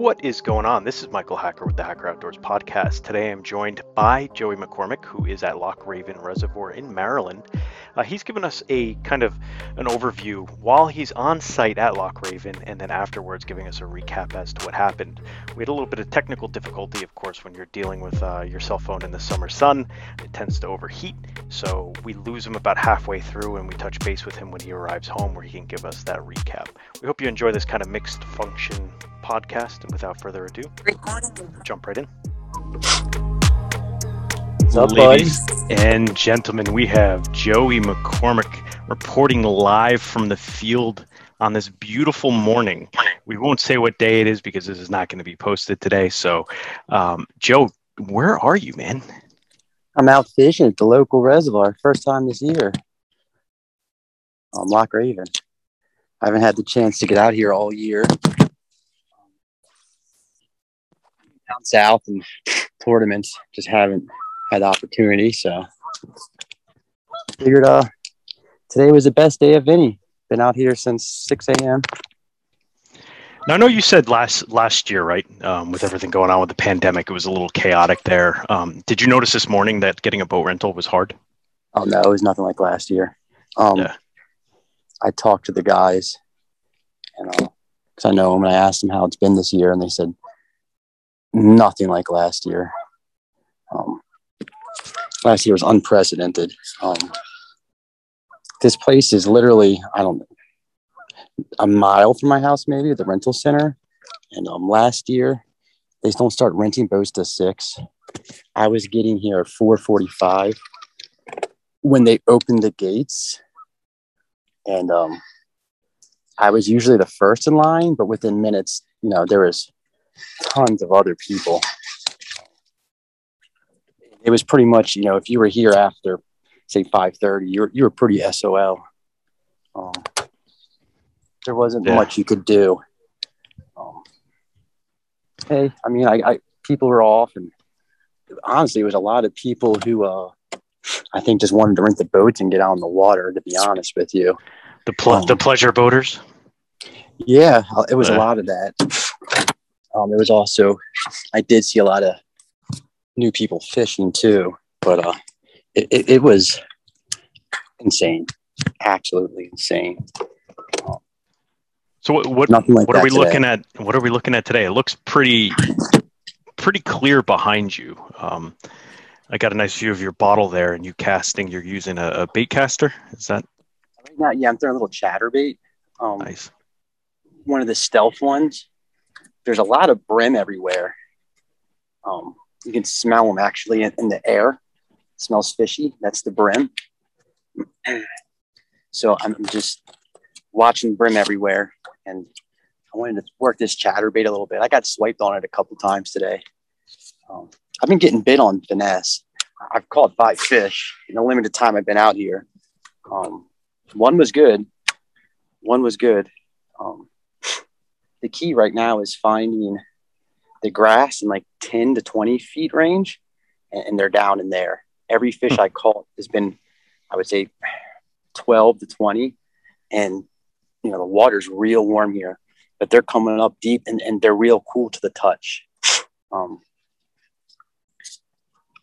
What is going on? This is Michael Hacker with the Hacker Outdoors podcast. Today I'm joined by Joey McCormick, who is at Loch Raven Reservoir in Maryland. Uh, he's given us a kind of an overview while he's on site at Loch Raven, and then afterwards giving us a recap as to what happened. We had a little bit of technical difficulty, of course, when you're dealing with uh, your cell phone in the summer sun. It tends to overheat, so we lose him about halfway through, and we touch base with him when he arrives home, where he can give us that recap. We hope you enjoy this kind of mixed function podcast. Without further ado, jump right in. What's up, Ladies buddy? and gentlemen, we have Joey McCormick reporting live from the field on this beautiful morning. We won't say what day it is because this is not going to be posted today. So, um, Joe, where are you, man? I'm out fishing at the local reservoir. First time this year. On Loch Raven. I haven't had the chance to get out here all year. Down south and tournaments, just haven't had the opportunity. So figured uh today was the best day of any. Been out here since 6 a.m. Now, I know you said last last year, right? Um, with everything going on with the pandemic, it was a little chaotic there. Um, did you notice this morning that getting a boat rental was hard? Oh no, it was nothing like last year. Um, Yeah. I talked to the guys, and because I know them, and I asked them how it's been this year, and they said nothing like last year. Um, last year was unprecedented. Um, this place is literally, I don't know, a mile from my house, maybe at the rental center. And um, last year, they don't start renting boats to six. I was getting here at four forty-five when they opened the gates and um, i was usually the first in line but within minutes you know there was tons of other people it was pretty much you know if you were here after say 5.30 you were, you were pretty sol um, there wasn't Yeah. much you could do um, hey i mean I, I people were off and honestly it was a lot of people who uh, I think just wanted to rent the boats and get out on the water. To be honest with you, The ple- Um, the pleasure boaters. yeah, uh, it was a lot of that. Um, there was also, I did see a lot of new people fishing too, but uh, it, it, it was insane, absolutely insane. So what what, like what are we today. looking at? What are we looking at today? It looks pretty pretty clear behind you. Um, I got a nice view of your bottle there, and you casting. You're using a, a bait caster. Is that Right now, yeah, I'm throwing a little chatterbait. Um, nice? one of the stealth ones. There's a lot of brim everywhere. Um, you can smell them actually in, in the air. smells fishy. That's the brim. So I'm just watching brim everywhere, and I wanted to work this chatterbait a little bit. I got swiped on it a couple times today. Um, I've been getting bit on finesse. I've caught five fish in the limited time I've been out here. Um, one was good. One was good. Um, the key right now is finding the grass in like 10 to 20 feet range, and, and they're down in there. Every fish I caught has been, I would say, 12 to 20. And, you know, the water's real warm here, but they're coming up deep and, and they're real cool to the touch. Um,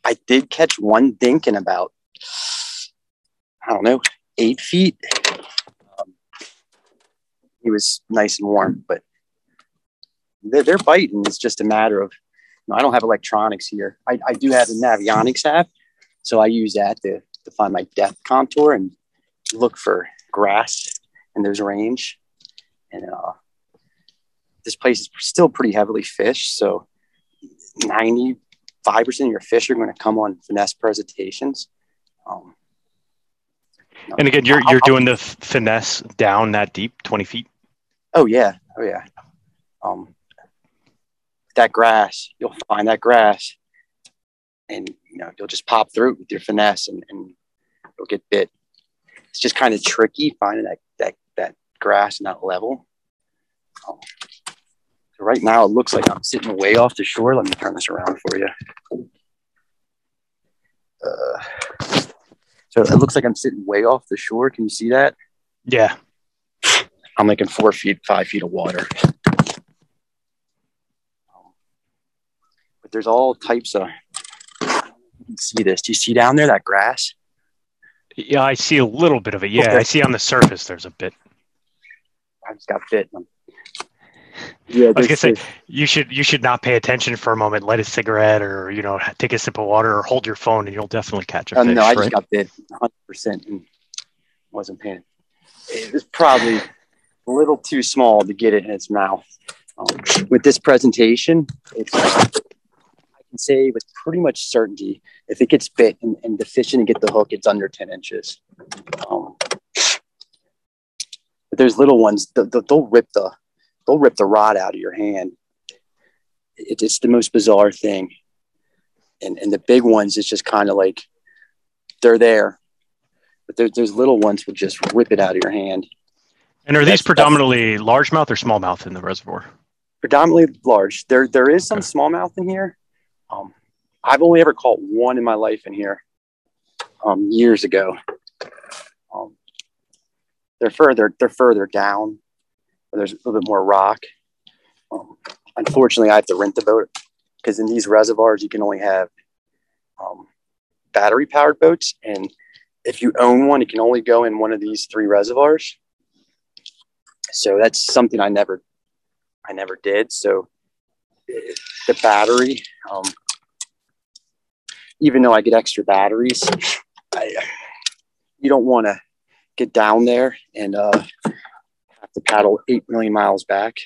I did catch one dink in about, I don't know, eight feet. Um, he was nice and warm, but they're, they're biting. It's just a matter of, you know, I don't have electronics here. I, I do have the Navionics app, so I use that to, to find my depth contour and look for grass in those range. And uh, this place is still pretty heavily fished, so 95% of your fish are going to come on finesse presentations. Um, And again, you're I'll- you're doing the finesse down that deep, twenty feet. Oh yeah, oh yeah. Um, that grass, you'll find that grass, and you know you'll just pop through with your finesse, and, and you'll get bit. It's just kind of tricky finding that that that grass and that level. Um, so right now, it looks like I'm sitting way off the shore. Let me turn this around for you. Uh, so it looks like I'm sitting way off the shore. Can you see that? Yeah. I'm like in four feet, five feet of water. But there's all types of. See this. Do you see down there that grass? Yeah, I see a little bit of it. Yeah, Okay. I see on the surface there's a bit. I just got bit. Yeah, I was gonna say you should you should not pay attention for a moment, light a cigarette, or you know take a sip of water, or hold your phone, and you'll definitely catch a Oh, fish. no, I right? just got bit 100% and wasn't paying. It was probably a little too small to get it in its mouth. Um, with this presentation, it's, I can say with pretty much certainty, if it gets bit and, and the fish didn't get the hook, it's under 10 inches. Um, but there's little ones, th- th- they'll rip the, they'll rip the rod out of your hand. It, it's the most bizarre thing. And, and the big ones, it's just kind of like, they're there, but there, there's little ones will just rip it out of your hand. and are these that's- predominantly largemouth or smallmouth in the reservoir? Predominantly large. There there is some smallmouth in here. Um, I've only ever caught one in my life in here um, years ago. Um, they're further they're further down. Where there's a little bit more rock. Um, unfortunately, I have to rent the boat because in these reservoirs you can only have um, battery powered boats, and if you own one, it can only go in one of these three reservoirs. So that's something I never I never did. So the battery, um, even though I get extra batteries, I, you don't want to get down there and uh, have to paddle eight million miles back.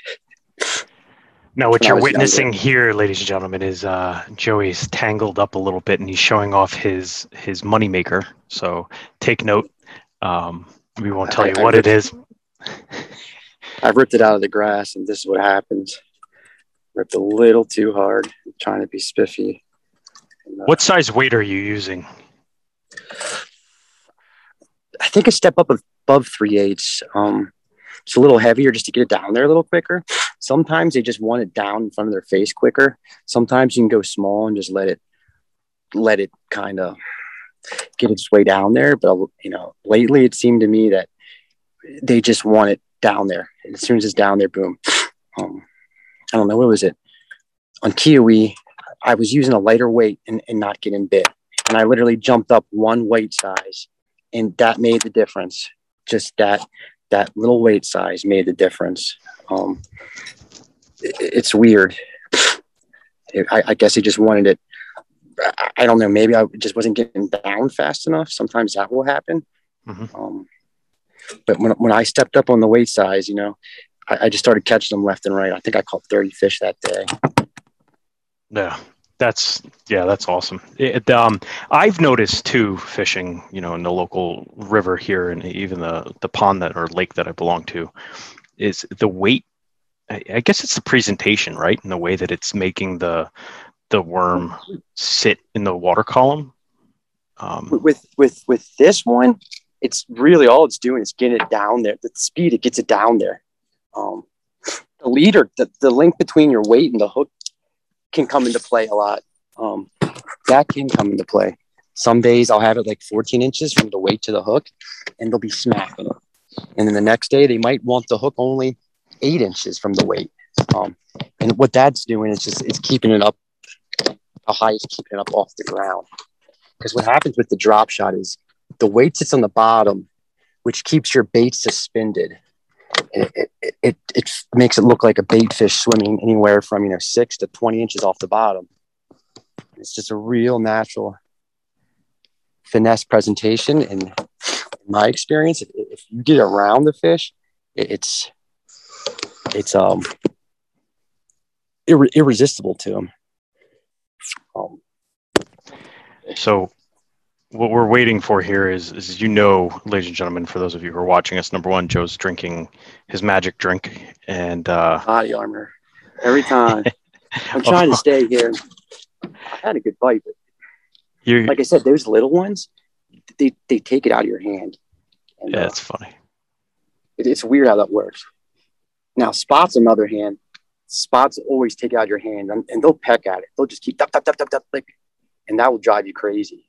Now, what you're witnessing here, ladies and gentlemen, is uh, Joey's tangled up a little bit, and he's showing off his his moneymaker. So take note. Um, we won't tell I- you I what it ripped- is. I've ripped it out of the grass, and this is what happens. Ripped a little too hard, trying to be spiffy. And, uh, What size weight are you using? I think a step up above three eighths. Um, it's a little heavier just to get it down there a little quicker. Sometimes they just want it down in front of their face quicker. Sometimes you can go small and just let it, let it kind of get its way down there. But you know, lately it seemed to me that they just want it down there. And as soon as it's down there, boom. Um, I don't know what was it on Kiwi. I was using a lighter weight and, and not getting bit, and I literally jumped up one weight size and that made the difference. Just that that little weight size made the difference. Um, it- it's weird. It- I, I guess he just wanted it. I, I don't know. Maybe I just wasn't getting down fast enough. Sometimes that will happen. Mhm. Um, but when when I stepped up on the weight size, you know, I, I just started catching them left and right. I think I caught thirty fish that day. Yeah, that's yeah, that's awesome. It, um, I've noticed too fishing, you know, in the local river here and even the the pond that or lake that I belong to, is the weight. I, I guess it's the presentation, right, and the way that it's making the the worm sit in the water column. Um, with with with this one, it's really all it's doing is getting it down there. The speed it gets it down there. Um, the leader, the, the link between your weight and the hook can come into play a lot. Um, that can come into play. Some days I'll have it like 14 inches from the weight to the hook, and they'll be smacking it. And then the next day they might want the hook only eight inches from the weight. Um, and what that's doing is just it's keeping it up. The high is keeping it up off the ground? Because what happens with the drop shot is the weight sits on the bottom, which keeps your bait suspended. It, it, it, makes it look like a bait fish swimming anywhere from you know six to 20 inches off the bottom. It's just a real natural finesse presentation. And in my experience, if, if you get around the fish, it, it's it's um irre- irresistible to them. Um, So what we're waiting for here is, is you know, ladies and gentlemen, for those of you who are watching us, number one, Joe's drinking his magic drink, and uh, body armor every time. I'm trying to stay here. I had a good bite, but you like I said, those little ones, they, they take it out of your hand. And, yeah, uh, it's funny. it- it's weird how that works. Now, spots, on the other hand, spots always take it out of your hand and, and they'll peck at it. They'll just keep dup, dup, dup, dup, dup, like, and that will drive you crazy.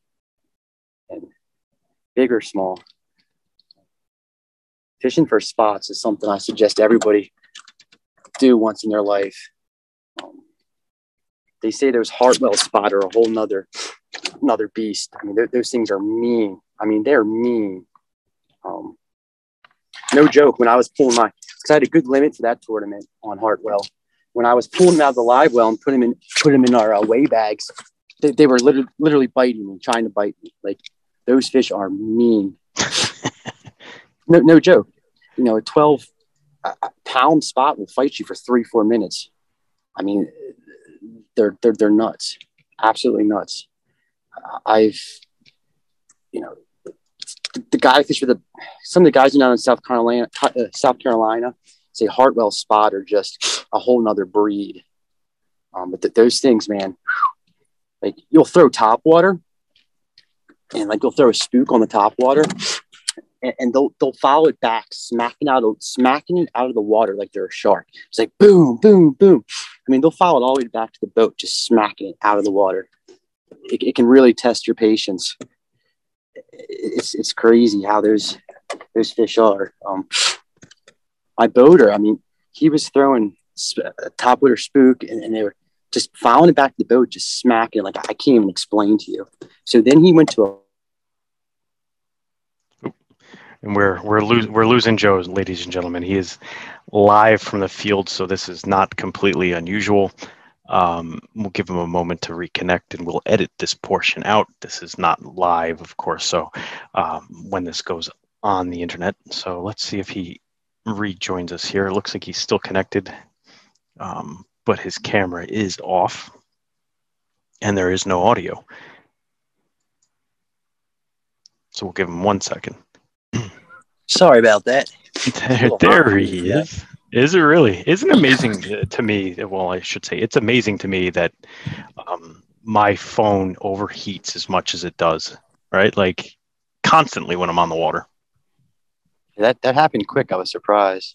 Big or small, fishing for spots is something I suggest everybody do once in their life. Um, they say those Hartwell spot are a whole nother another beast. I mean, those things are mean. I mean, they're mean. Um, no joke. When I was pulling my, because I had a good limit for that tournament on Hartwell. When I was pulling them out of the live well and put them in, put them in our uh, weigh bags, they, they were literally, literally biting me, trying to bite me. Like those fish are mean. no, no joke. You know, a 12 pound spot will fight you for three, four minutes. I mean, they're, they're, they're nuts. Absolutely nuts. I've, you know, the guy fish with the, some of the guys down in South Carolina, uh, South Carolina, say Hartwell spot are just a whole nother breed. Um, but th- those things, man, like you'll throw top water and like they'll throw a spook on the top water and, and, they'll they'll follow it back, smacking out of smacking it out of the water like they're a shark. It's like boom, boom, boom. I mean, they'll follow it all the way back to the boat, just smacking it out of the water. It, it can really test your patience. It's it's crazy how those those fish are. Um, my boater, I mean, he was throwing a topwater spook, and, and they were just following it back to the boat, just smacking it. like I can't even explain to you. So then he went to a and we're we're we're losing Joe, ladies and gentlemen. He is live from the field, so this is not completely unusual. Um, we'll give him a moment to reconnect, and we'll edit this portion out. This is not live, of course, so um, when this goes on the internet. So let's see if he rejoins us here. It looks like he's still connected, um, but his camera is off, and there is no audio. So we'll give him one second. Sorry about that. There, there he is. Is it really? Isn't amazing to me? Well, I should say it's amazing to me that um, my phone overheats as much as it does. Right, like constantly when I'm on the water. That that happened quick. I was surprised.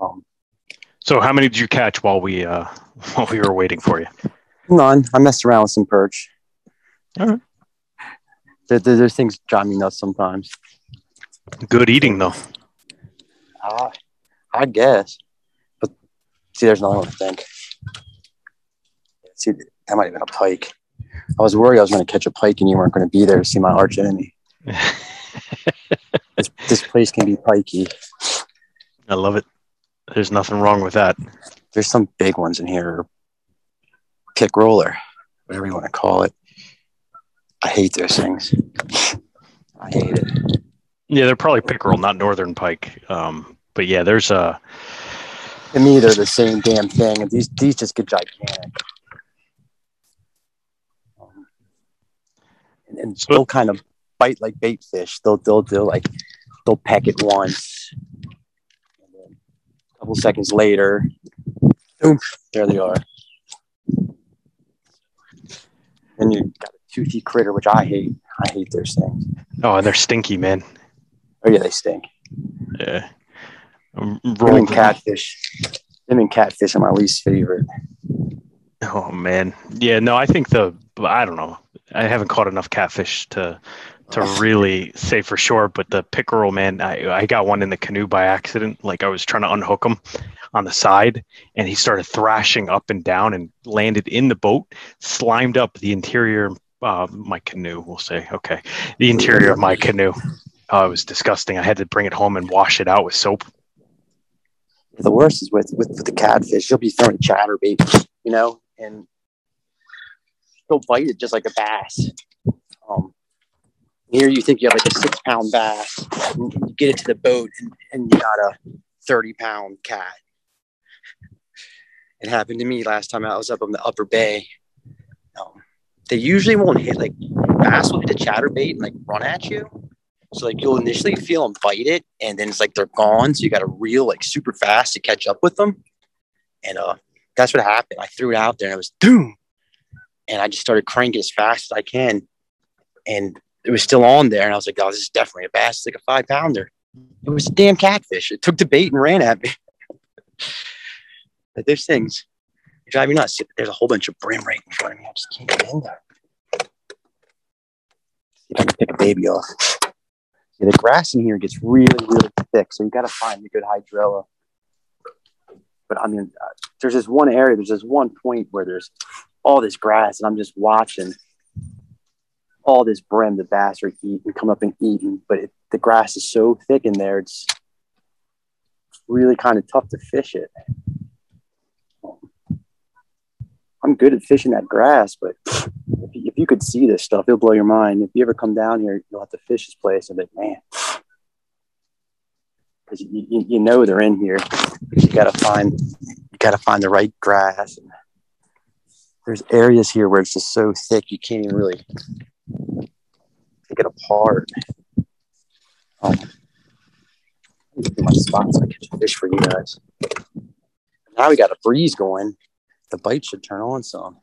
Um, so, how many did you catch while we uh, while we were waiting for you? None. I messed around with some perch. All right. There, there, there's things drive me nuts sometimes. Good eating though. Uh, I guess. But see, there's another one, I think. See, that might have been a pike. I was worried I was going to catch a pike and you weren't going to be there to see my arch enemy. this, this place can be pikey. I love it. There's nothing wrong with that. There's some big ones in here. Pick roller, whatever you want to call it. I hate those things. I hate it. Yeah, they're probably pickerel, not northern pike. Um, but yeah, there's a. To me, they're the same damn thing, these these just get gigantic. Um, and, and so, they'll kind of bite like bait fish. They'll they'll do like they'll peck it once, and then a couple seconds later, boom, there they are. And you got a toothy critter, which I hate. I hate those things. Oh, and they're stinky, man. Oh yeah, they stink. Yeah. Them and catfish. Them and catfish are my least favorite. Oh man, yeah. No, I think the I don't know. I haven't caught enough catfish to to really say for sure. But the pickerel, man, I I got one in the canoe by accident. Like I was trying to unhook him on the side, and he started thrashing up and down and landed in the boat, slimed up the interior. Uh, my canoe, we'll say, okay, the interior of my canoe. Oh, it was disgusting. I had to bring it home and wash it out with soap. The worst is with with, with the catfish. You'll be throwing chatterbait, you know, and he'll bite it just like a bass. Um, here you think you have like a six pound bass, you get it to the boat, and, and you got a thirty pound cat. It happened to me last time I was up on the Upper Bay. Um, they usually won't hit like bass will hit a chatterbait and like run at you, so like you'll initially feel them bite it, and then it's like they're gone. So you got to reel like super fast to catch up with them. And uh, that's what happened. I threw it out there, and it was doom, and I just started cranking as fast as I can, and it was still on there. And I was like, "Oh, this is definitely a bass. It's like a five pounder." It was a damn catfish. It took the bait and ran at me. but there's things drive me nuts. There's a whole bunch of brim right in front of me. I just can't get in there. If I can pick a baby off the grass in here gets really, really thick. So you got to find a good hydrilla. But I mean, uh, there's this one area, there's this one point where there's all this grass, and I'm just watching all this brim the bass are eating, come up and eating. But it, the grass is so thick in there, it's really kind of tough to fish it. I'm good at fishing that grass, but if you, if you could see this stuff, it'll blow your mind. If you ever come down here, you'll have to fish this place and think, man, because you, you, you, know they're in here. You gotta find you gotta find the right grass. There's areas here where it's just so thick you can't even really take it apart. Um, my spots I catch fish for you guys. Now we got a breeze going the bite should turn on some.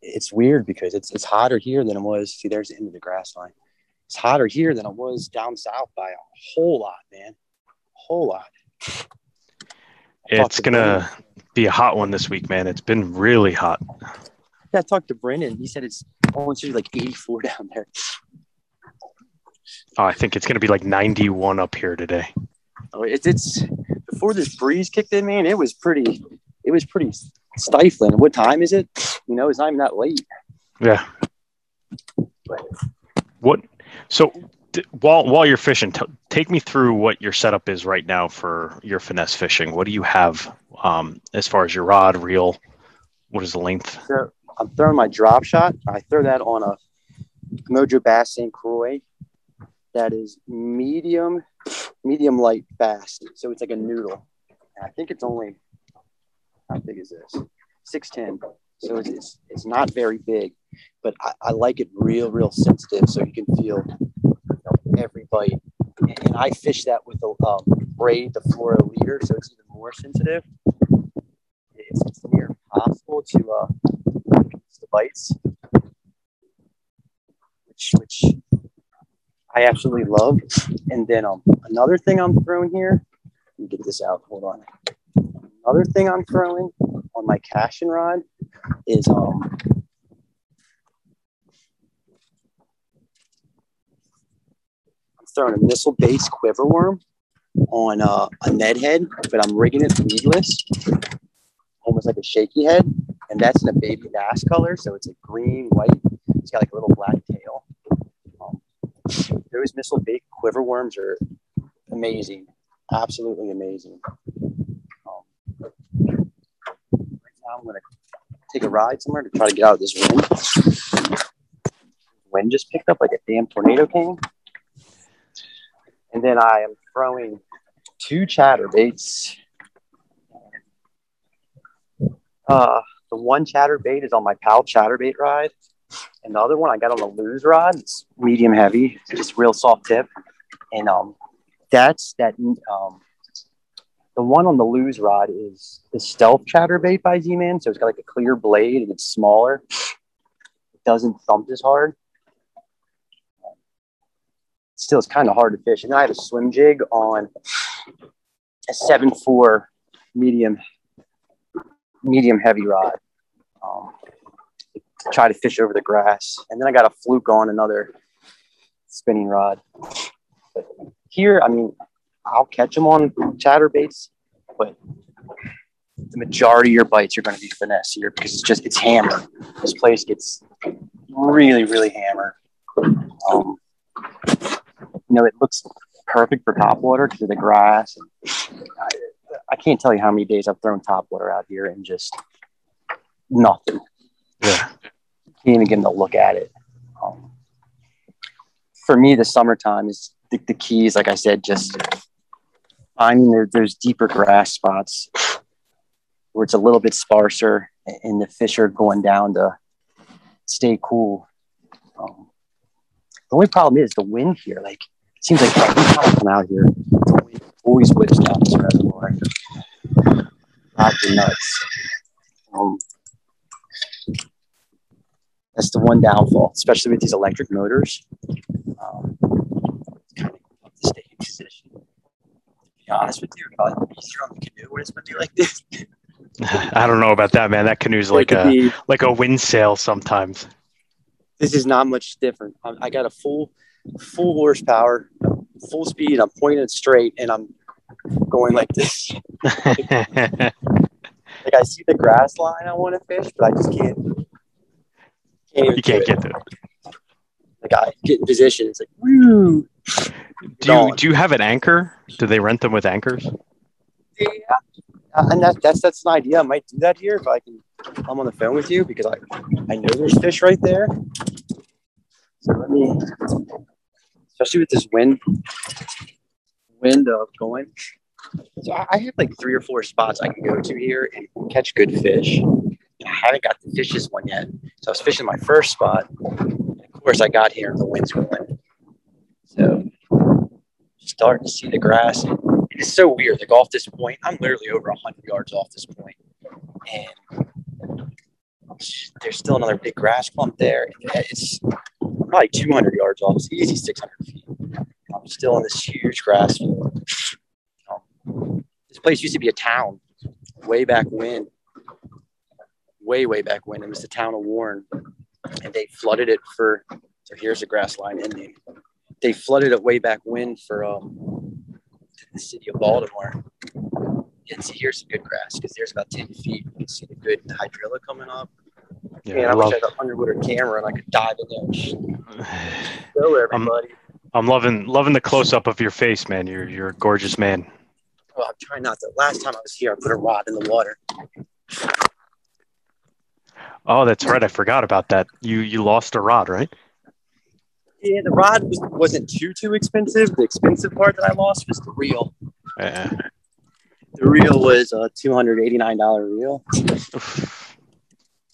It's weird because it's it's hotter here than it was. See, there's the end of the grass line. It's hotter here than it was down south by a whole lot, man. A whole lot. It's gonna be a hot one this week, man. It's been really hot. Yeah, I talked to Brendan. He said it's oh, almost like 84 down there. Oh, I think it's gonna be like 91 up here today. Oh, it's it's before this breeze kicked in, man. It was pretty. It was pretty stifling. What time is it? You know, it's not even that late. Yeah. What? So d- while while you're fishing, t- take me through what your setup is right now for your finesse fishing. What do you have um, as far as your rod, reel? What is the length? So I'm throwing my drop shot. I throw that on a Mojo Bass St. Croix. That is medium, medium light bass. So it's like a noodle. I think it's only how big is this? 6'10. So it's, it's, it's not very big, but I, I, like it real, real sensitive so you can feel you know, every bite. And I fish that with a um, braid, the fluoro leader, so it's even more sensitive. It's, it's near impossible to uh, the bites, which, which I absolutely love. And then um, another thing I'm throwing here, let me get this out. Hold on. Another thing I'm throwing on my casting rod is um I'm throwing a Missile Baits quiver worm on uh, a Ned head, but I'm rigging it weedless, almost like a shaky head, and that's in a baby bass color, so it's a green white. It's got like a little black tail. Um, those Missile Baits quiver worms are amazing, absolutely amazing. I'm going to take a ride somewhere to try to get out of this wind. Wind just picked up like a damn tornado came. And then I am throwing two chatterbaits. Uh, the one chatterbait is on my pal chatterbait ride. And the other one I got on the Lew's rod. It's medium heavy, it's just real soft tip. And um, that's that um, the one on the Lew's rod is the stealth chatterbait by Z-Man. So it's got like a clear blade and it's smaller. It doesn't thump as hard. Still, it's kind of hard to fish. And then I have a swim jig on a seven four medium medium heavy rod. Um, try to fish over the grass. And then I got a fluke on another spinning rod. But here, I mean, I'll catch them on chatterbaits, but the majority of your bites are going to be finesse here because it's just it's hammered. This place gets really, really hammered. Um, you know, it looks perfect for top water because of the grass. I, I, can't tell you how many days I've thrown top water out here and just nothing. Yeah, can't even get to look at it. Um, for me, the summertime is the, the keys. Like I said, just finding there, there's deeper grass spots where it's a little bit sparser and the fish are going down to stay cool. Um, the only problem is the wind here. Like it seems like every time I come out here, the wind always whips down this reservoir. That's nuts. Um, that's the one downfall, especially with these electric motors. Um, kind of position honest with you, probably easier on the canoe when it's windy like this. I don't know about that, man. That canoe's like a be, like a wind sail sometimes. This is not much different. I got a full full horsepower, full speed. I'm pointing it straight, and I'm going like this. like I see the grass line I want to fish, but I just can't. can't even You do can't it. get to it. Like I get in position. It's like woo. Do you do you have an anchor? Do they rent them with anchors? Yeah. Uh, and that, that's that's an idea. I might do that here if I can. I'm on the phone with you because I I know there's fish right there. So let me, especially with this wind, wind of going. So I, I have like three or four spots I can go to here and catch good fish. And I haven't got the fish this one yet. So I was fishing my first spot. Of course, I got here and the wind's going. So starting to see the grass. It's so weird. Like off this point, I'm literally over 100 yards off this point, and there's still another big grass clump there. It's probably 200 yards off. It's easy 600 feet. I'm still in this huge grass field. Um, this place used to be a town way back when, way, way back when. It was the town of Warren, and they flooded it for. So here's the grass line ending. They flooded it way back when for um, the city of Baltimore. And see, here's some good grass because there's about 10 feet. You can see the good hydrilla coming up. Yeah, Man, I I wish I had an underwater camera and I could dive in there show everybody. I'm loving loving the close up of your face, man. You're you're a gorgeous man. oh, I'm trying not to. Last time I was here, I put a rod in the water. Oh, that's right. I forgot about that. You you lost a rod, right? Yeah, the rod was, wasn't too too expensive. The expensive part that I lost was the reel. Yeah. The reel was a two hundred eighty nine dollar reel.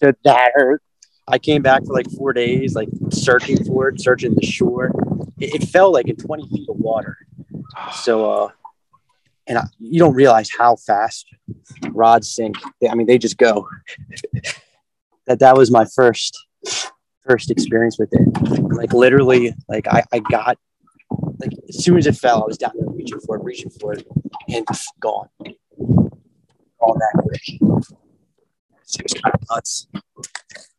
So that hurt. I came back for like four days, like searching for it, searching the shore. It, it fell like in twenty feet of water. So, uh, and I, you don't realize how fast rods sink. I mean, they just go. that that was my first first experience with it. Like literally, like I, I got like as soon as it fell, I was down there reaching for it, reaching for it, and gone. All that quick. It was kind of nuts.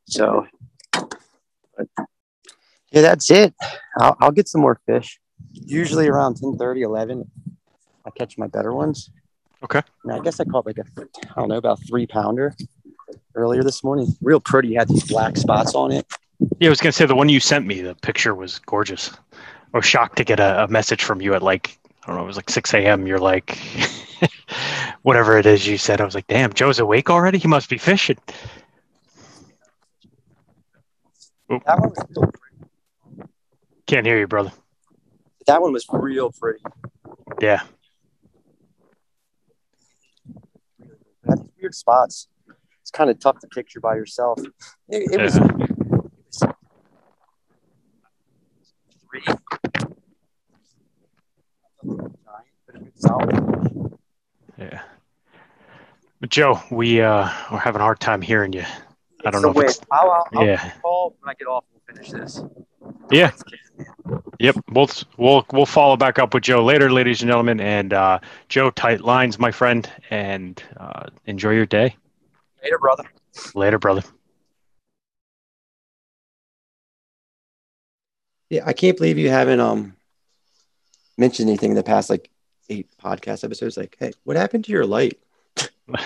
So, but yeah, that's it. I'll, I'll get some more fish. Usually around 10 30, 11, I catch my better ones. Okay. And I guess I caught like a, I don't know, about three pounder earlier this morning. Real pretty. Had these black spots on it. Yeah, I was gonna say the one you sent me. The picture was gorgeous. I was shocked to get a, a message from you at like I don't know. It was like 6 a.m. You're like, whatever it is you said. I was like, damn, Joe's awake already. He must be fishing. That one was real pretty. Can't hear you, brother. That one was real pretty. Yeah. These weird spots. It's kind of tough to picture by yourself. It, it. Yeah. it was three. But a good solid. Yeah. But Joe, we uh we're having a hard time hearing you. I don't know if it's I'll, I'll, I'll yeah. call when I get off. We'll finish this. Yeah. Yep. We'll we'll we'll follow back up with Joe later, ladies and gentlemen. And uh Joe, tight lines, my friend, and uh enjoy your day. Later, brother. Later, brother. Yeah, I can't believe you haven't um mentioned anything in the past like eight podcast episodes. Like, hey, what happened to your light?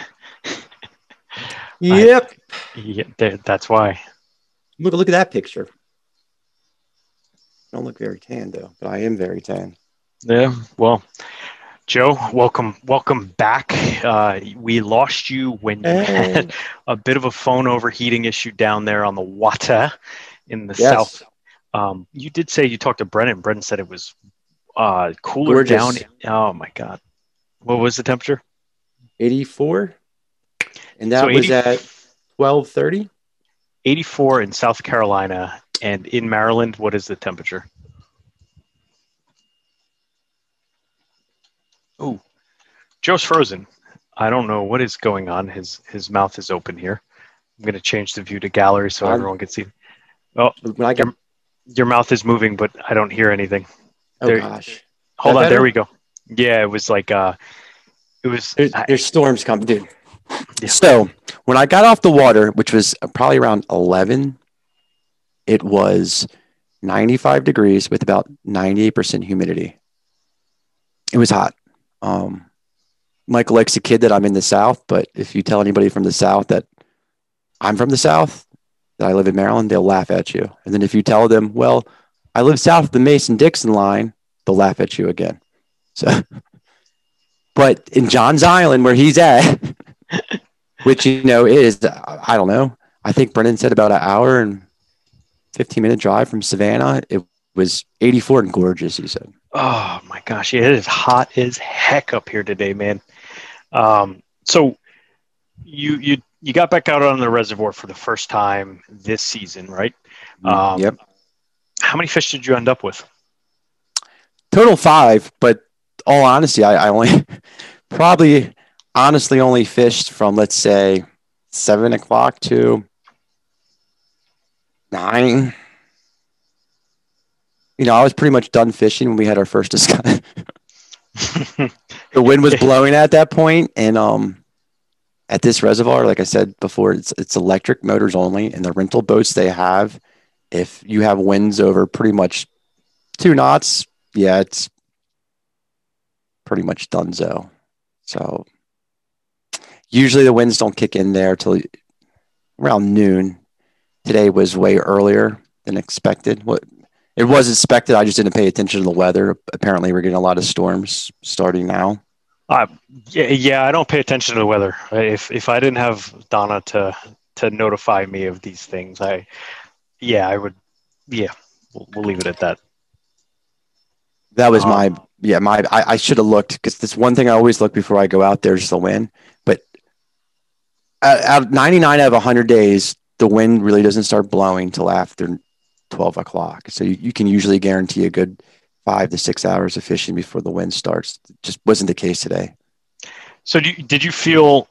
yep. Yeah, th- that's why. Look, look at that picture. I don't look very tan though, but I am very tan. Yeah. Well, Joe, welcome, welcome back. Uh, we lost you when you had a bit of a phone overheating issue down there on the Wata in the Yes. south. Um, you did say you talked to Brennan. Brennan said it was uh, cooler Gorgeous. down. Oh my God. What was the temperature? 84. And that So was at 1230. 84 in South Carolina and in Maryland. What is the temperature? Oh, Joe's frozen. I don't know what is going on. His his mouth is open here. I'm gonna change the view to gallery so I'm- everyone can see. Oh, When I got your mouth is moving, but I don't hear anything. oh there- gosh. Hold on, there we go. Yeah, it was like uh, it was. There's, I- there's storms coming, dude. Yeah. So when I got off the water, which was probably around 11, it was 95 degrees with about 98% humidity. It was hot. Um, Michael likes a kid that I'm in the South, but if you tell anybody from the South that I'm from the South, that I live in Maryland, they'll laugh at you. And then if you tell them, well, I live south of the Mason Dixon line, they'll laugh at you again. So, but in Johns Island, where he's at, which you know is, I don't know, I think Brennan said about an hour and 15 minute drive from Savannah. It was 84 and gorgeous, he said. Oh my gosh, it is hot as heck up here today, man. Um, so you you you got back out on the reservoir for the first time this season, right? Mm, um, yep. How many fish did you end up with? Total five, but all honesty, I, I only probably honestly only fished from let's say seven o'clock to nine you know, I was pretty much done fishing when we had our first discussion. the wind was blowing at that point, and um, at this reservoir, like I said before, it's it's electric motors only, and the rental boats they have, if you have winds over pretty much two knots, yeah, it's pretty much donezo. So usually the winds don't kick in there till around noon. Today was way earlier than expected. What it was expected. I just didn't pay attention to the weather. Apparently, we're getting a lot of storms starting now. Uh, yeah, yeah, I don't pay attention to the weather. If if I didn't have Donna to to notify me of these things, I yeah, I would. Yeah, we'll, we'll leave it at that. That was um, my yeah my I, I should have looked because this one thing I always look before I go out there is the wind. But out, of 99 out of 100 days, the wind really doesn't start blowing till after 12 o'clock. So you, you can usually guarantee a good five to six hours of fishing before the wind starts. Just wasn't the case today. So you, did you feel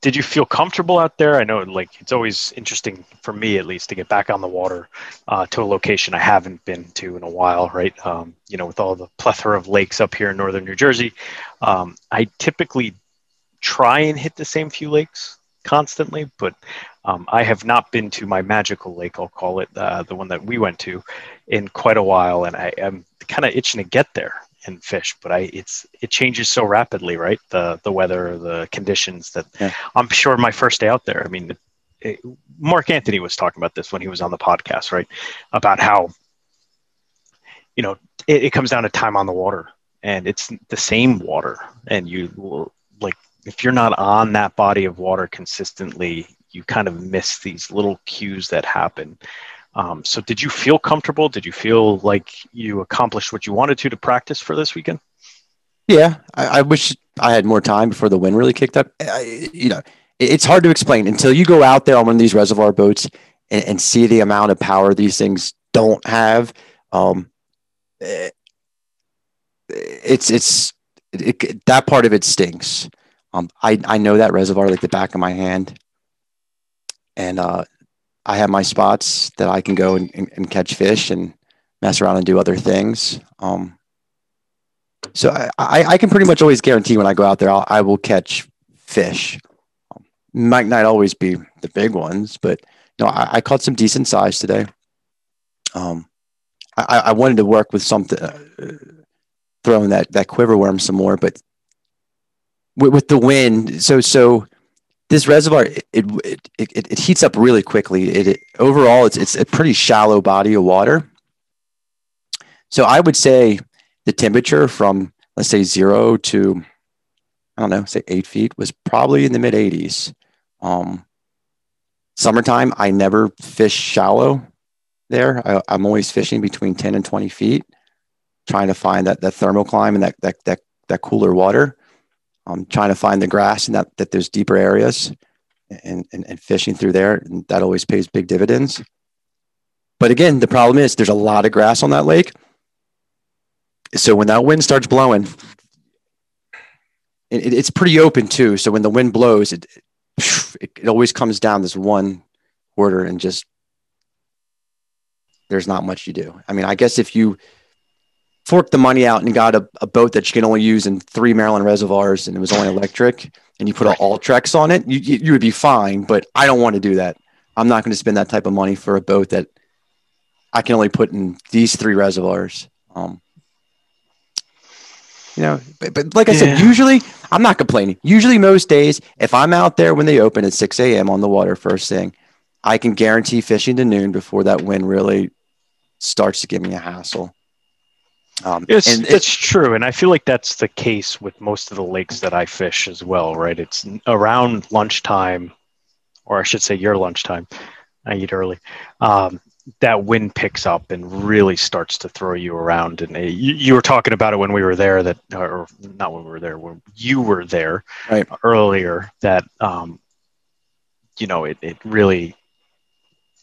did you feel comfortable out there? I know like it's always interesting for me at least to get back on the water uh, to a location I haven't been to in a while, right? Um, you know, with all the plethora of lakes up here in northern New Jersey, um, I typically try and hit the same few lakes constantly, but um, I have not been to my magical lake, I'll call it, uh, the one that we went to, in quite a while, and I am kind of itching to get there and fish. But I, it's it changes so rapidly, right? The the weather, the conditions that yeah. I'm sure my first day out there. I mean, it, Mark Anthony was talking about this when he was on the podcast, right? About how you know it, it comes down to time on the water, and it's the same water, and you like if you're not on that body of water consistently you kind of miss these little cues that happen. Um, so, did you feel comfortable? Did you feel like you accomplished what you wanted to to practice for this weekend? Yeah, I, I wish I had more time before the wind really kicked up. I, you know, it, it's hard to explain until you go out there on one of these reservoir boats and, and see the amount of power these things don't have. Um, it, it's it's it, that part of it stinks. Um, I I know that reservoir like the back of my hand and uh, I have my spots that I can go and, and, and, catch fish and mess around and do other things. Um, so I, I, I, can pretty much always guarantee when I go out there, I'll, I will catch fish. Um, might not always be the big ones, but know, I, I caught some decent size today. Um, I, I wanted to work with something, uh, throwing that that quiver worm some more, but with, with the wind, so so this reservoir it it, it, it heats up really quickly. It, it, overall it's it's a pretty shallow body of water. So I would say the temperature from let's say zero to I don't know, say eight feet was probably in the mid 80s. Um, summertime, I never fish shallow there. I, am always fishing between 10 and 20 feet, trying to find that that thermocline and that that that that cooler water um, trying to find the grass and that, that there's deeper areas and, and, and fishing through there. And that always pays big dividends. But again, the problem is there's a lot of grass on that lake. So when that wind starts blowing, it, it's pretty open too. So when the wind blows, it, it, it always comes down this one quarter and just there's not much you do. I mean, I guess if you forked the money out and got a, a, boat that you can only use in three Maryland reservoirs and it was only electric and you put right. Ultrex on it, you, you would be fine. But I don't want to do that. I'm not going to spend that type of money for a boat that I can only put in these three reservoirs. Um, you know, but, but like I yeah. said, usually I'm not complaining. Usually, most days, if I'm out there when they open at 6 a.m. on the water first thing, I can guarantee fishing to noon before that wind really starts to give me a hassle. Um, it's and it's true, and I feel like that's the case with most of the lakes that I fish as well. Right? It's around lunchtime, or I should say your lunchtime. I eat early. Um, that wind picks up and really starts to throw you around. And uh, you, you, were talking about it when we were there, that or not when we were there, when you were there right. earlier. That um, you know, it it really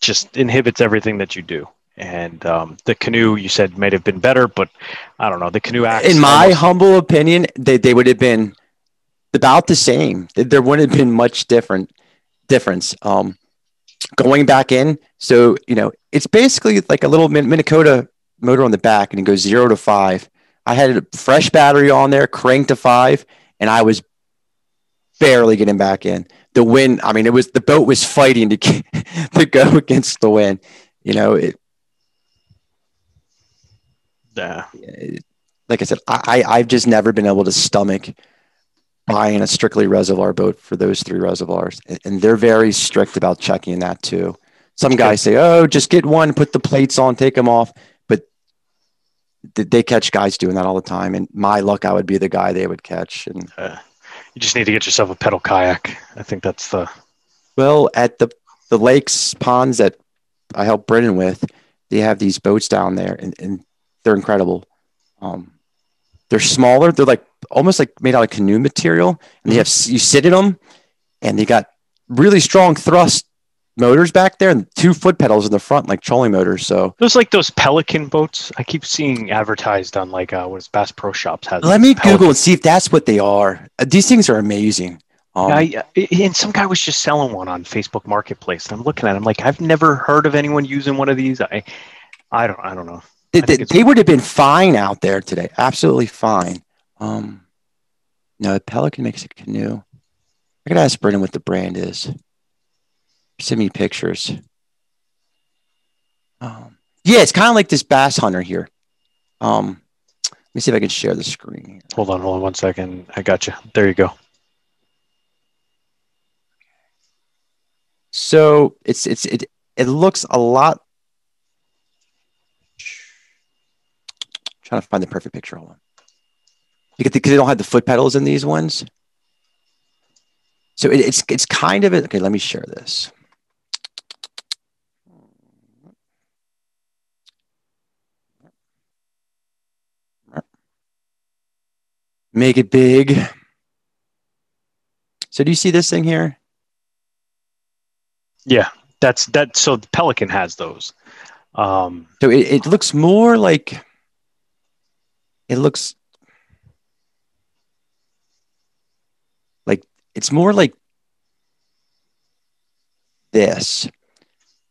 just inhibits everything that you do. And um, the canoe, you said, might have been better, but I don't know. The canoe acts. In my almost- humble opinion, they, they would have been about the same. There wouldn't have been much different difference. Um, going back in, so you know, it's basically like a little Minn Kota motor on the back, and it goes zero to five. I had a fresh battery on there, cranked to five, and I was barely getting back in. The wind, I mean, it was the boat was fighting to to go against the wind. You know, it. Yeah. Like I said, I I've just never been able to stomach buying a strictly reservoir boat for those three reservoirs, and they're very strict about checking that too. Some guys say, "Oh, just get one, put the plates on, take them off," but they catch guys doing that all the time. And my luck, I would be the guy they would catch. And uh, you just need to get yourself a pedal kayak. I think that's the well at the the lakes ponds that I help Brennan with. They have these boats down there, and, and they're incredible. Um, they're smaller. They're like almost like made out of canoe material, and they have you sit in them, and they got really strong thrust motors back there and two foot pedals in the front like trolling motors so those like those pelican boats i keep seeing advertised on like uh what is bass pro shops has let me pelican. google and see if that's what they are uh, these things are amazing um, I, and some guy was just selling one on facebook marketplace and i'm looking at it i'm like i've never heard of anyone using one of these i i don't i don't know they, they, they would have been fine out there today absolutely fine um no pelican makes a canoe i gotta ask brendan what the brand is send me pictures. Um, yeah, it's kind of like this bass hunter here. Um, let me see if I can share the screen. Here. Hold on, hold on one second. I got you. There you go. So it's it's it it looks a lot. Trying to find the perfect picture. Hold on. Because they don't have the foot pedals in these ones. So it, it's it's kind of it. Okay, let me share this. make it big. So do you see this thing here? Yeah, that's that. So the Pelican has those. Um, so it, it looks more like it looks like it's more like this,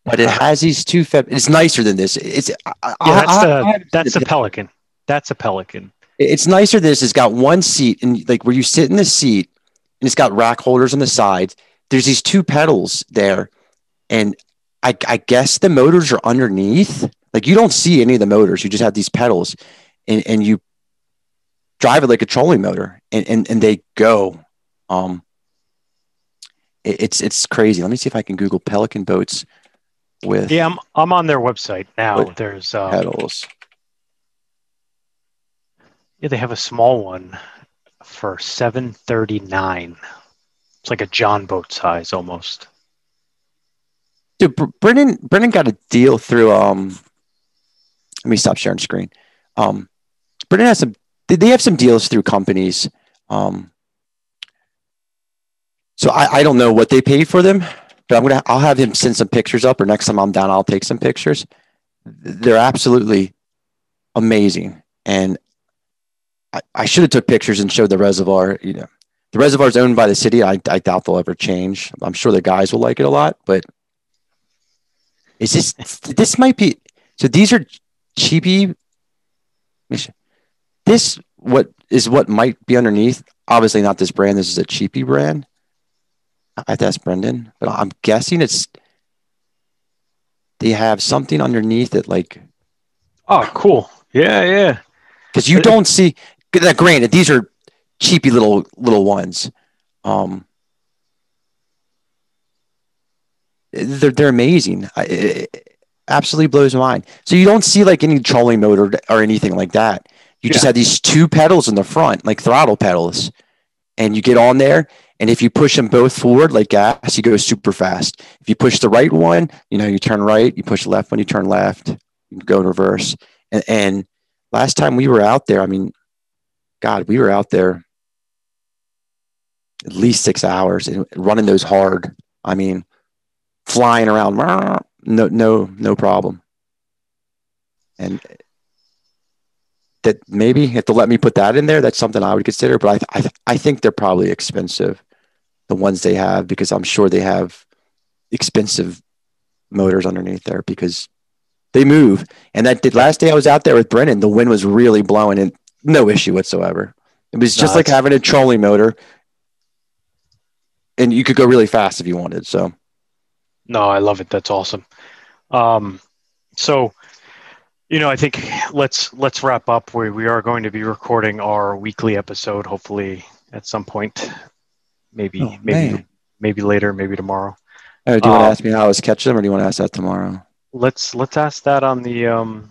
but it has these two. Fe- it's nicer than this. It's yeah, that's I, the I, that's the Pelican. That's a Pelican. It's nicer. This it's got one seat and like where you sit in the seat, and it's got rack holders on the sides. There's these two pedals there, and I, I guess the motors are underneath. Like you don't see any of the motors. You just have these pedals, and and you drive it like a trolling motor, and and, and they go. Um, it, it's it's crazy. Let me see if I can Google Pelican boats with. Yeah, I'm I'm on their website now. There's uh, pedals. Yeah, they have a small one for seven thirty nine. It's like a John boat size almost. Dude, Brennan Brennan got a deal through um. Let me stop sharing screen. Um, Brennan has some. They have some deals through companies. Um, so I, I don't know what they paid for them, but I'm gonna I'll have him send some pictures up, or next time I'm down, I'll take some pictures. They're absolutely amazing, and I, I should have took pictures and showed the reservoir. You know, the reservoir is owned by the city. I, I doubt they'll ever change. I'm sure the guys will like it a lot, but is this this might be so? These are cheapy. This what is what might be underneath. Obviously, not this brand. This is a cheapy brand. I have to ask Brendan, but I'm guessing it's they have something underneath it, like. Oh, cool! Yeah, yeah. Because you don't see Now, granted, these are cheapy little little ones. Um, they're they're amazing. I, it absolutely blows my mind. So you don't see like any trolling motor or anything like that. You just Yeah. have these two pedals in the front, like throttle pedals, and you get on there. And if you push them both forward like gas, you go super fast. If you push the right one, you know you turn right. You push the left one, you turn left. You go in reverse. And, and last time we were out there, I mean, God, we were out there at least six hours and running those hard. I mean, flying around, no, no, no problem. And that maybe if they'll let me put that in there, that's something I would consider. But I, I, I think they're probably expensive, the ones they have, because I'm sure they have expensive motors underneath there because they move. And that the last day I was out there with Brennan, the wind was really blowing and no issue whatsoever. It was just No, like having a trolling motor, and you could go really fast if you wanted. So No, I love it. That's awesome. Um, so, you know, I think let's let's wrap up. We we are going to be recording our weekly episode, hopefully at some point, maybe Oh, maybe man. maybe later, maybe tomorrow. Oh, do you want Um, to ask me how I was catching them, or do you want to ask that tomorrow? Let's let's ask that on the. Um,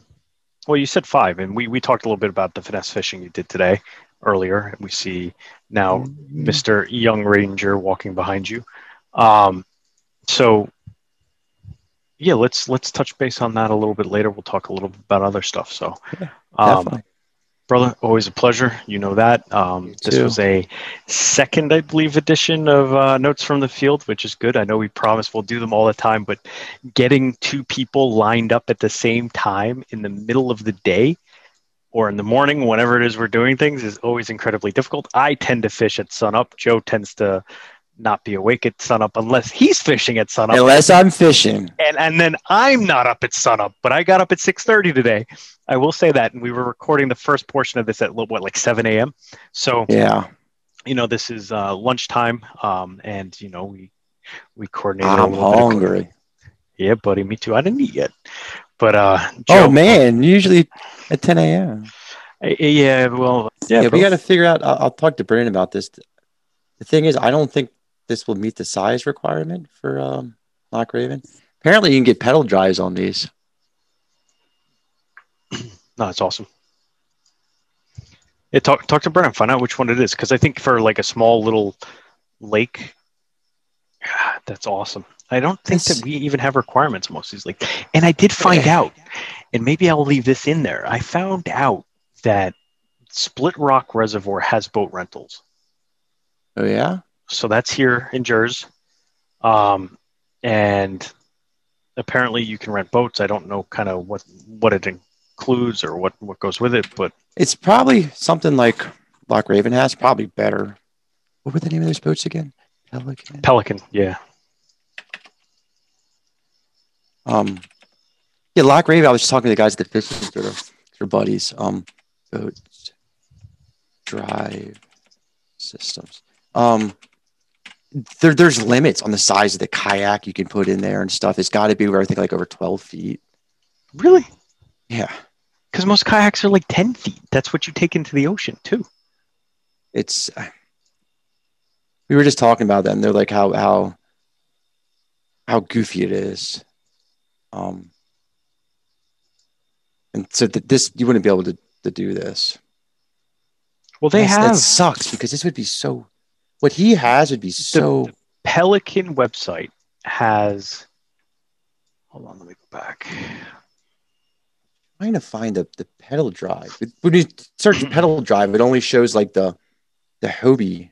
well, you said five, and we we talked a little bit about the finesse fishing you did today earlier. And we see now Mr. Young Ranger walking behind you. Um, so yeah, let's let's touch base on that a little bit later. We'll talk a little bit about other stuff. So, Yeah, um, brother, always a pleasure. You know that. Um, this was a second, I believe, edition of uh, Notes from the Field, which is good. I know we promise we'll do them all the time, but getting two people lined up at the same time in the middle of the day or in the morning, whenever it is we're doing things, is always incredibly difficult. I tend to fish at sunup. Joe tends to not be awake at sunup unless he's fishing at sunup Unless I'm fishing. and and then I'm not up at sunup, but I got up at 6:30 today. I will say that, and we were recording the first portion of this at what like 7 a.m. So Yeah, you know this is uh, lunchtime, um, and you know we we coordinated. a I'm hungry. yeah, buddy, me too. I didn't eat yet, but uh, Joe, Oh man, usually at 10 a.m. eh, yeah, well, Yeah, yeah, we got to figure out. I'll, I'll talk to Brandon about this. The thing is, I don't think this will meet the size requirement for um, Loch Raven. Apparently, you can get pedal drives on these. No, it's awesome. Yeah, talk talk to Brennan, find out which one it is, because I think for like a small little lake, that's awesome. I don't think It's- that we even have requirements most of these lakes. And I did find out, and maybe I'll leave this in there. I found out that Split Rock Reservoir has boat rentals. Oh yeah, So that's here in Jersey. Um, and apparently you can rent boats. I don't know kind of what what it includes or what what goes with it, but it's probably something like Loch Raven has. Probably better. What were the name of those boats again? Pelican. Pelican, yeah. Um, yeah, Loch Raven. I was just talking to the guys at the fishing store, their buddies. Um, boats, drive systems. Um, there, there's limits on the size of the kayak you can put in there and stuff. It's got to be, I think, like over 12 feet. Really? Yeah, Because most kayaks are like 10 feet. That's what you take into the ocean, too. it's. We were just talking about that, and They're like how how how goofy it is. Um, and so th- this you wouldn't be able to, to do this. Well, they That's- have That sucks because this would be so. What he has would be so. Pelican website has. Hold on, let me go back. trying to find the, the pedal drive. When you search pedal drive, it only shows like the the Hobie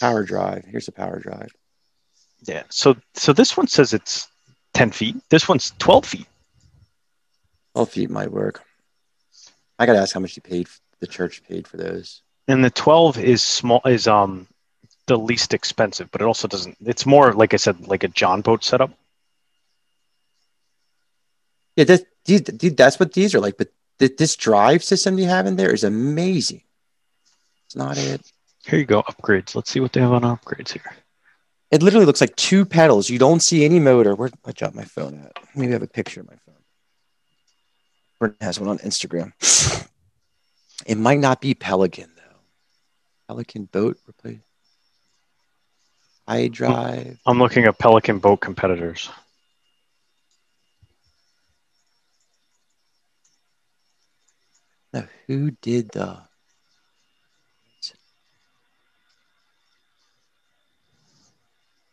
power drive. Here's the power drive. Yeah. So so this one says it's 10 feet. This one's 12 feet. 12 feet might work. I gotta ask how much you paid. The church paid for those. And the 12 is small is um the least expensive, but it also doesn't it's more like I said like a John boat setup. Yeah, that, dude, dude, that's what these are like. But th- this drive system you have in there is amazing. It's not it. Here you go, upgrades. Let's see what they have on upgrades here. It literally looks like two pedals. You don't see any motor. Where did I dropped my phone at? Maybe I have a picture of my phone. Brent has one on Instagram. It might not be Pelican. Pelican boat replace. I drive. I'm looking at Pelican boat competitors. Now, who did the?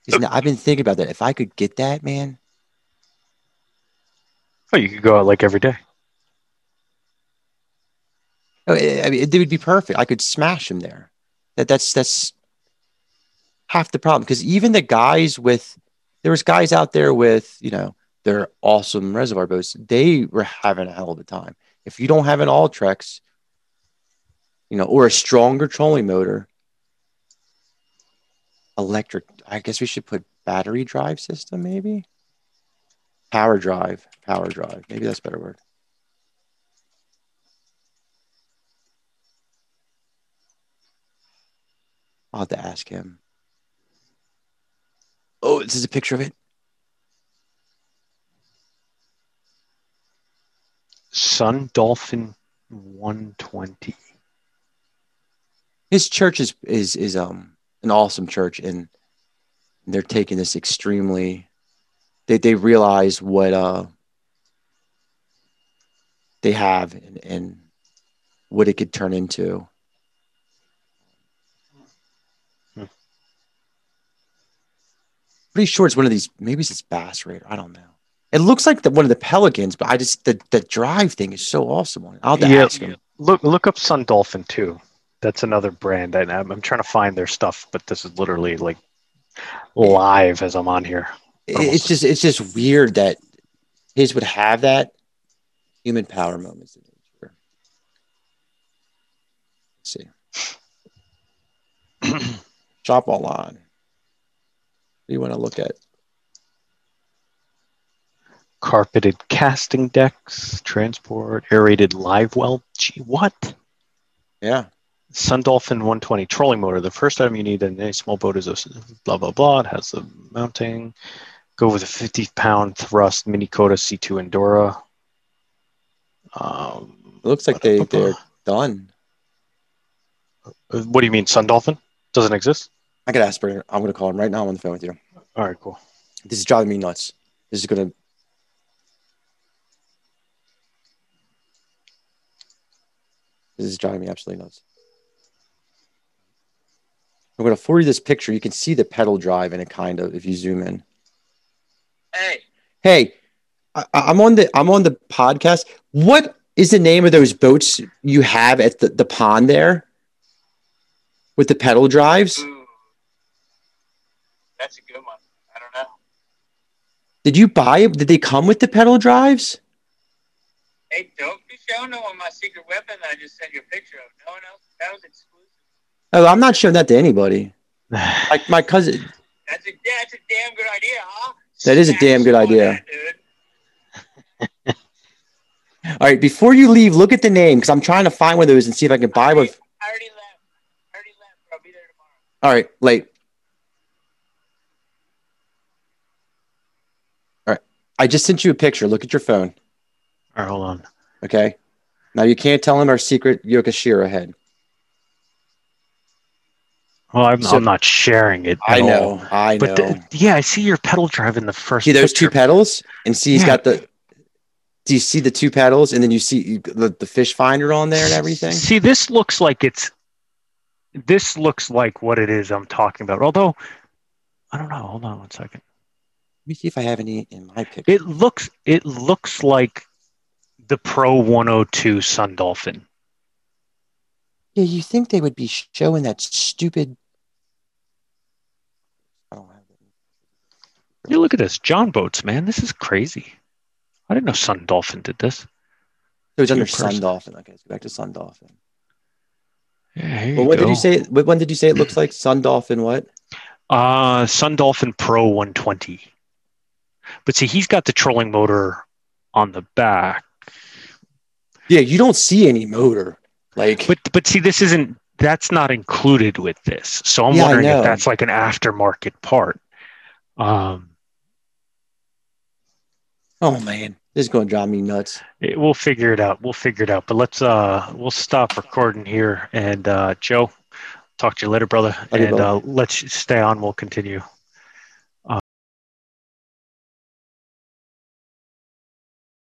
Isn't I've been thinking about that. If I could get that, man, Oh, you could go out like every day. oh, I I mean, it would be perfect. I could smash him there. That that's that's half the problem. Because even the guys with there was guys out there with you know their awesome reservoir boats. They were having a hell of a time. If you don't have an Ultrex, you know, or a stronger trolling motor, electric. I guess we should put battery drive system, maybe. Power drive, power drive. Maybe that's better word. I'll have to ask him. Oh, this is a picture of it. Sun Dolphin 120. His church is is is um an awesome church, and they're taking this extremely. They they realize what uh they have and, and what it could turn into. Pretty sure it's one of these. Maybe it's Bass Raider. I don't know. It looks like the, one of the Pelicans, but I just the, the drive thing is so awesome on it. I'll have Yeah, ask him. Look look up Sun Dolphin too. That's another brand. I, I'm, I'm trying to find their stuff, but this is literally like live as I'm on here. It- It's just it's just weird that his would have that human power moments in nature. Let's see. Shop online. What do you want to look at? Carpeted casting decks, transport, aerated live well. Gee, what? Yeah. Sun Dolphin 120 trolling motor. The first item you need in any small boat is a blah blah blah. It has the mounting. Go with a 50 pound thrust Minn Kota C2 Endura. Um, It looks like they they're done. Uh, What do you mean, Sun Dolphin? Doesn't exist? I could ask Bernard. I'm gonna call him right now. I'm on the phone with you. All right, cool. This is driving me nuts. This is gonna. This is driving me absolutely nuts. I'm gonna forward you this picture. You can see the pedal drive in it, kind of, if you zoom in. Hey, Hey, I, I'm on the I'm on the podcast. What is the name of those boats you have at the, the pond there with the pedal drives? Ooh, that's a good one. I don't know. Did you buy it? Did they come with the pedal drives? Hey, don't be showing no one my secret weapon that I just sent you a picture of. No one else. That was exclusive. Oh, I'm not showing that to anybody. Like my cousin. That's a that's a damn good idea, huh? That is a damn good idea. that. All right, before you leave, look at the name because I'm trying to find one of those and see if I can buy one. I already left. I already left. But I'll be there tomorrow. All right, late. All right, I just sent you a picture. Look at your phone. All right, hold on. Okay. Now you can't tell him our secret Yokashira head. Well, I'm, So- I'm not sharing it. I know. all. I know. But the- yeah, I see your pedal drive in the first. see those two pedals, and see he's Yeah. got the. Do you see the two pedals, and then you see the, the fish finder on there and everything? See, this looks like it's. This looks like what it is I'm talking about. Although, I don't know. Hold on one second. Let me see if I have any in my picture. It looks. It looks like the Pro 102 Sun Dolphin. yeah, you think they would be showing that stupid? I don't have it. You look at this, John Boats, man. This is crazy. I didn't know Sun Dolphin did this. It was under Sun Dolphin. Okay, let's go back to Sun Dolphin. Yeah, here Well, you what go. did you say? When did you say it looks like? Sun Dolphin. What? Uh, Sun Dolphin Pro 120. But see, he's got the trolling motor on the back. Yeah, you don't see any motor. Like, But but see, this isn't. That's not included with this. So I'm Yeah, wondering if that's like an aftermarket part. Um, oh man, This is going to drive me nuts. It- we'll figure it out. We'll figure it out. But let's uh we'll stop recording here and uh Joe, talk to you later, brother. Okay, and brother. uh let's stay on. We'll continue.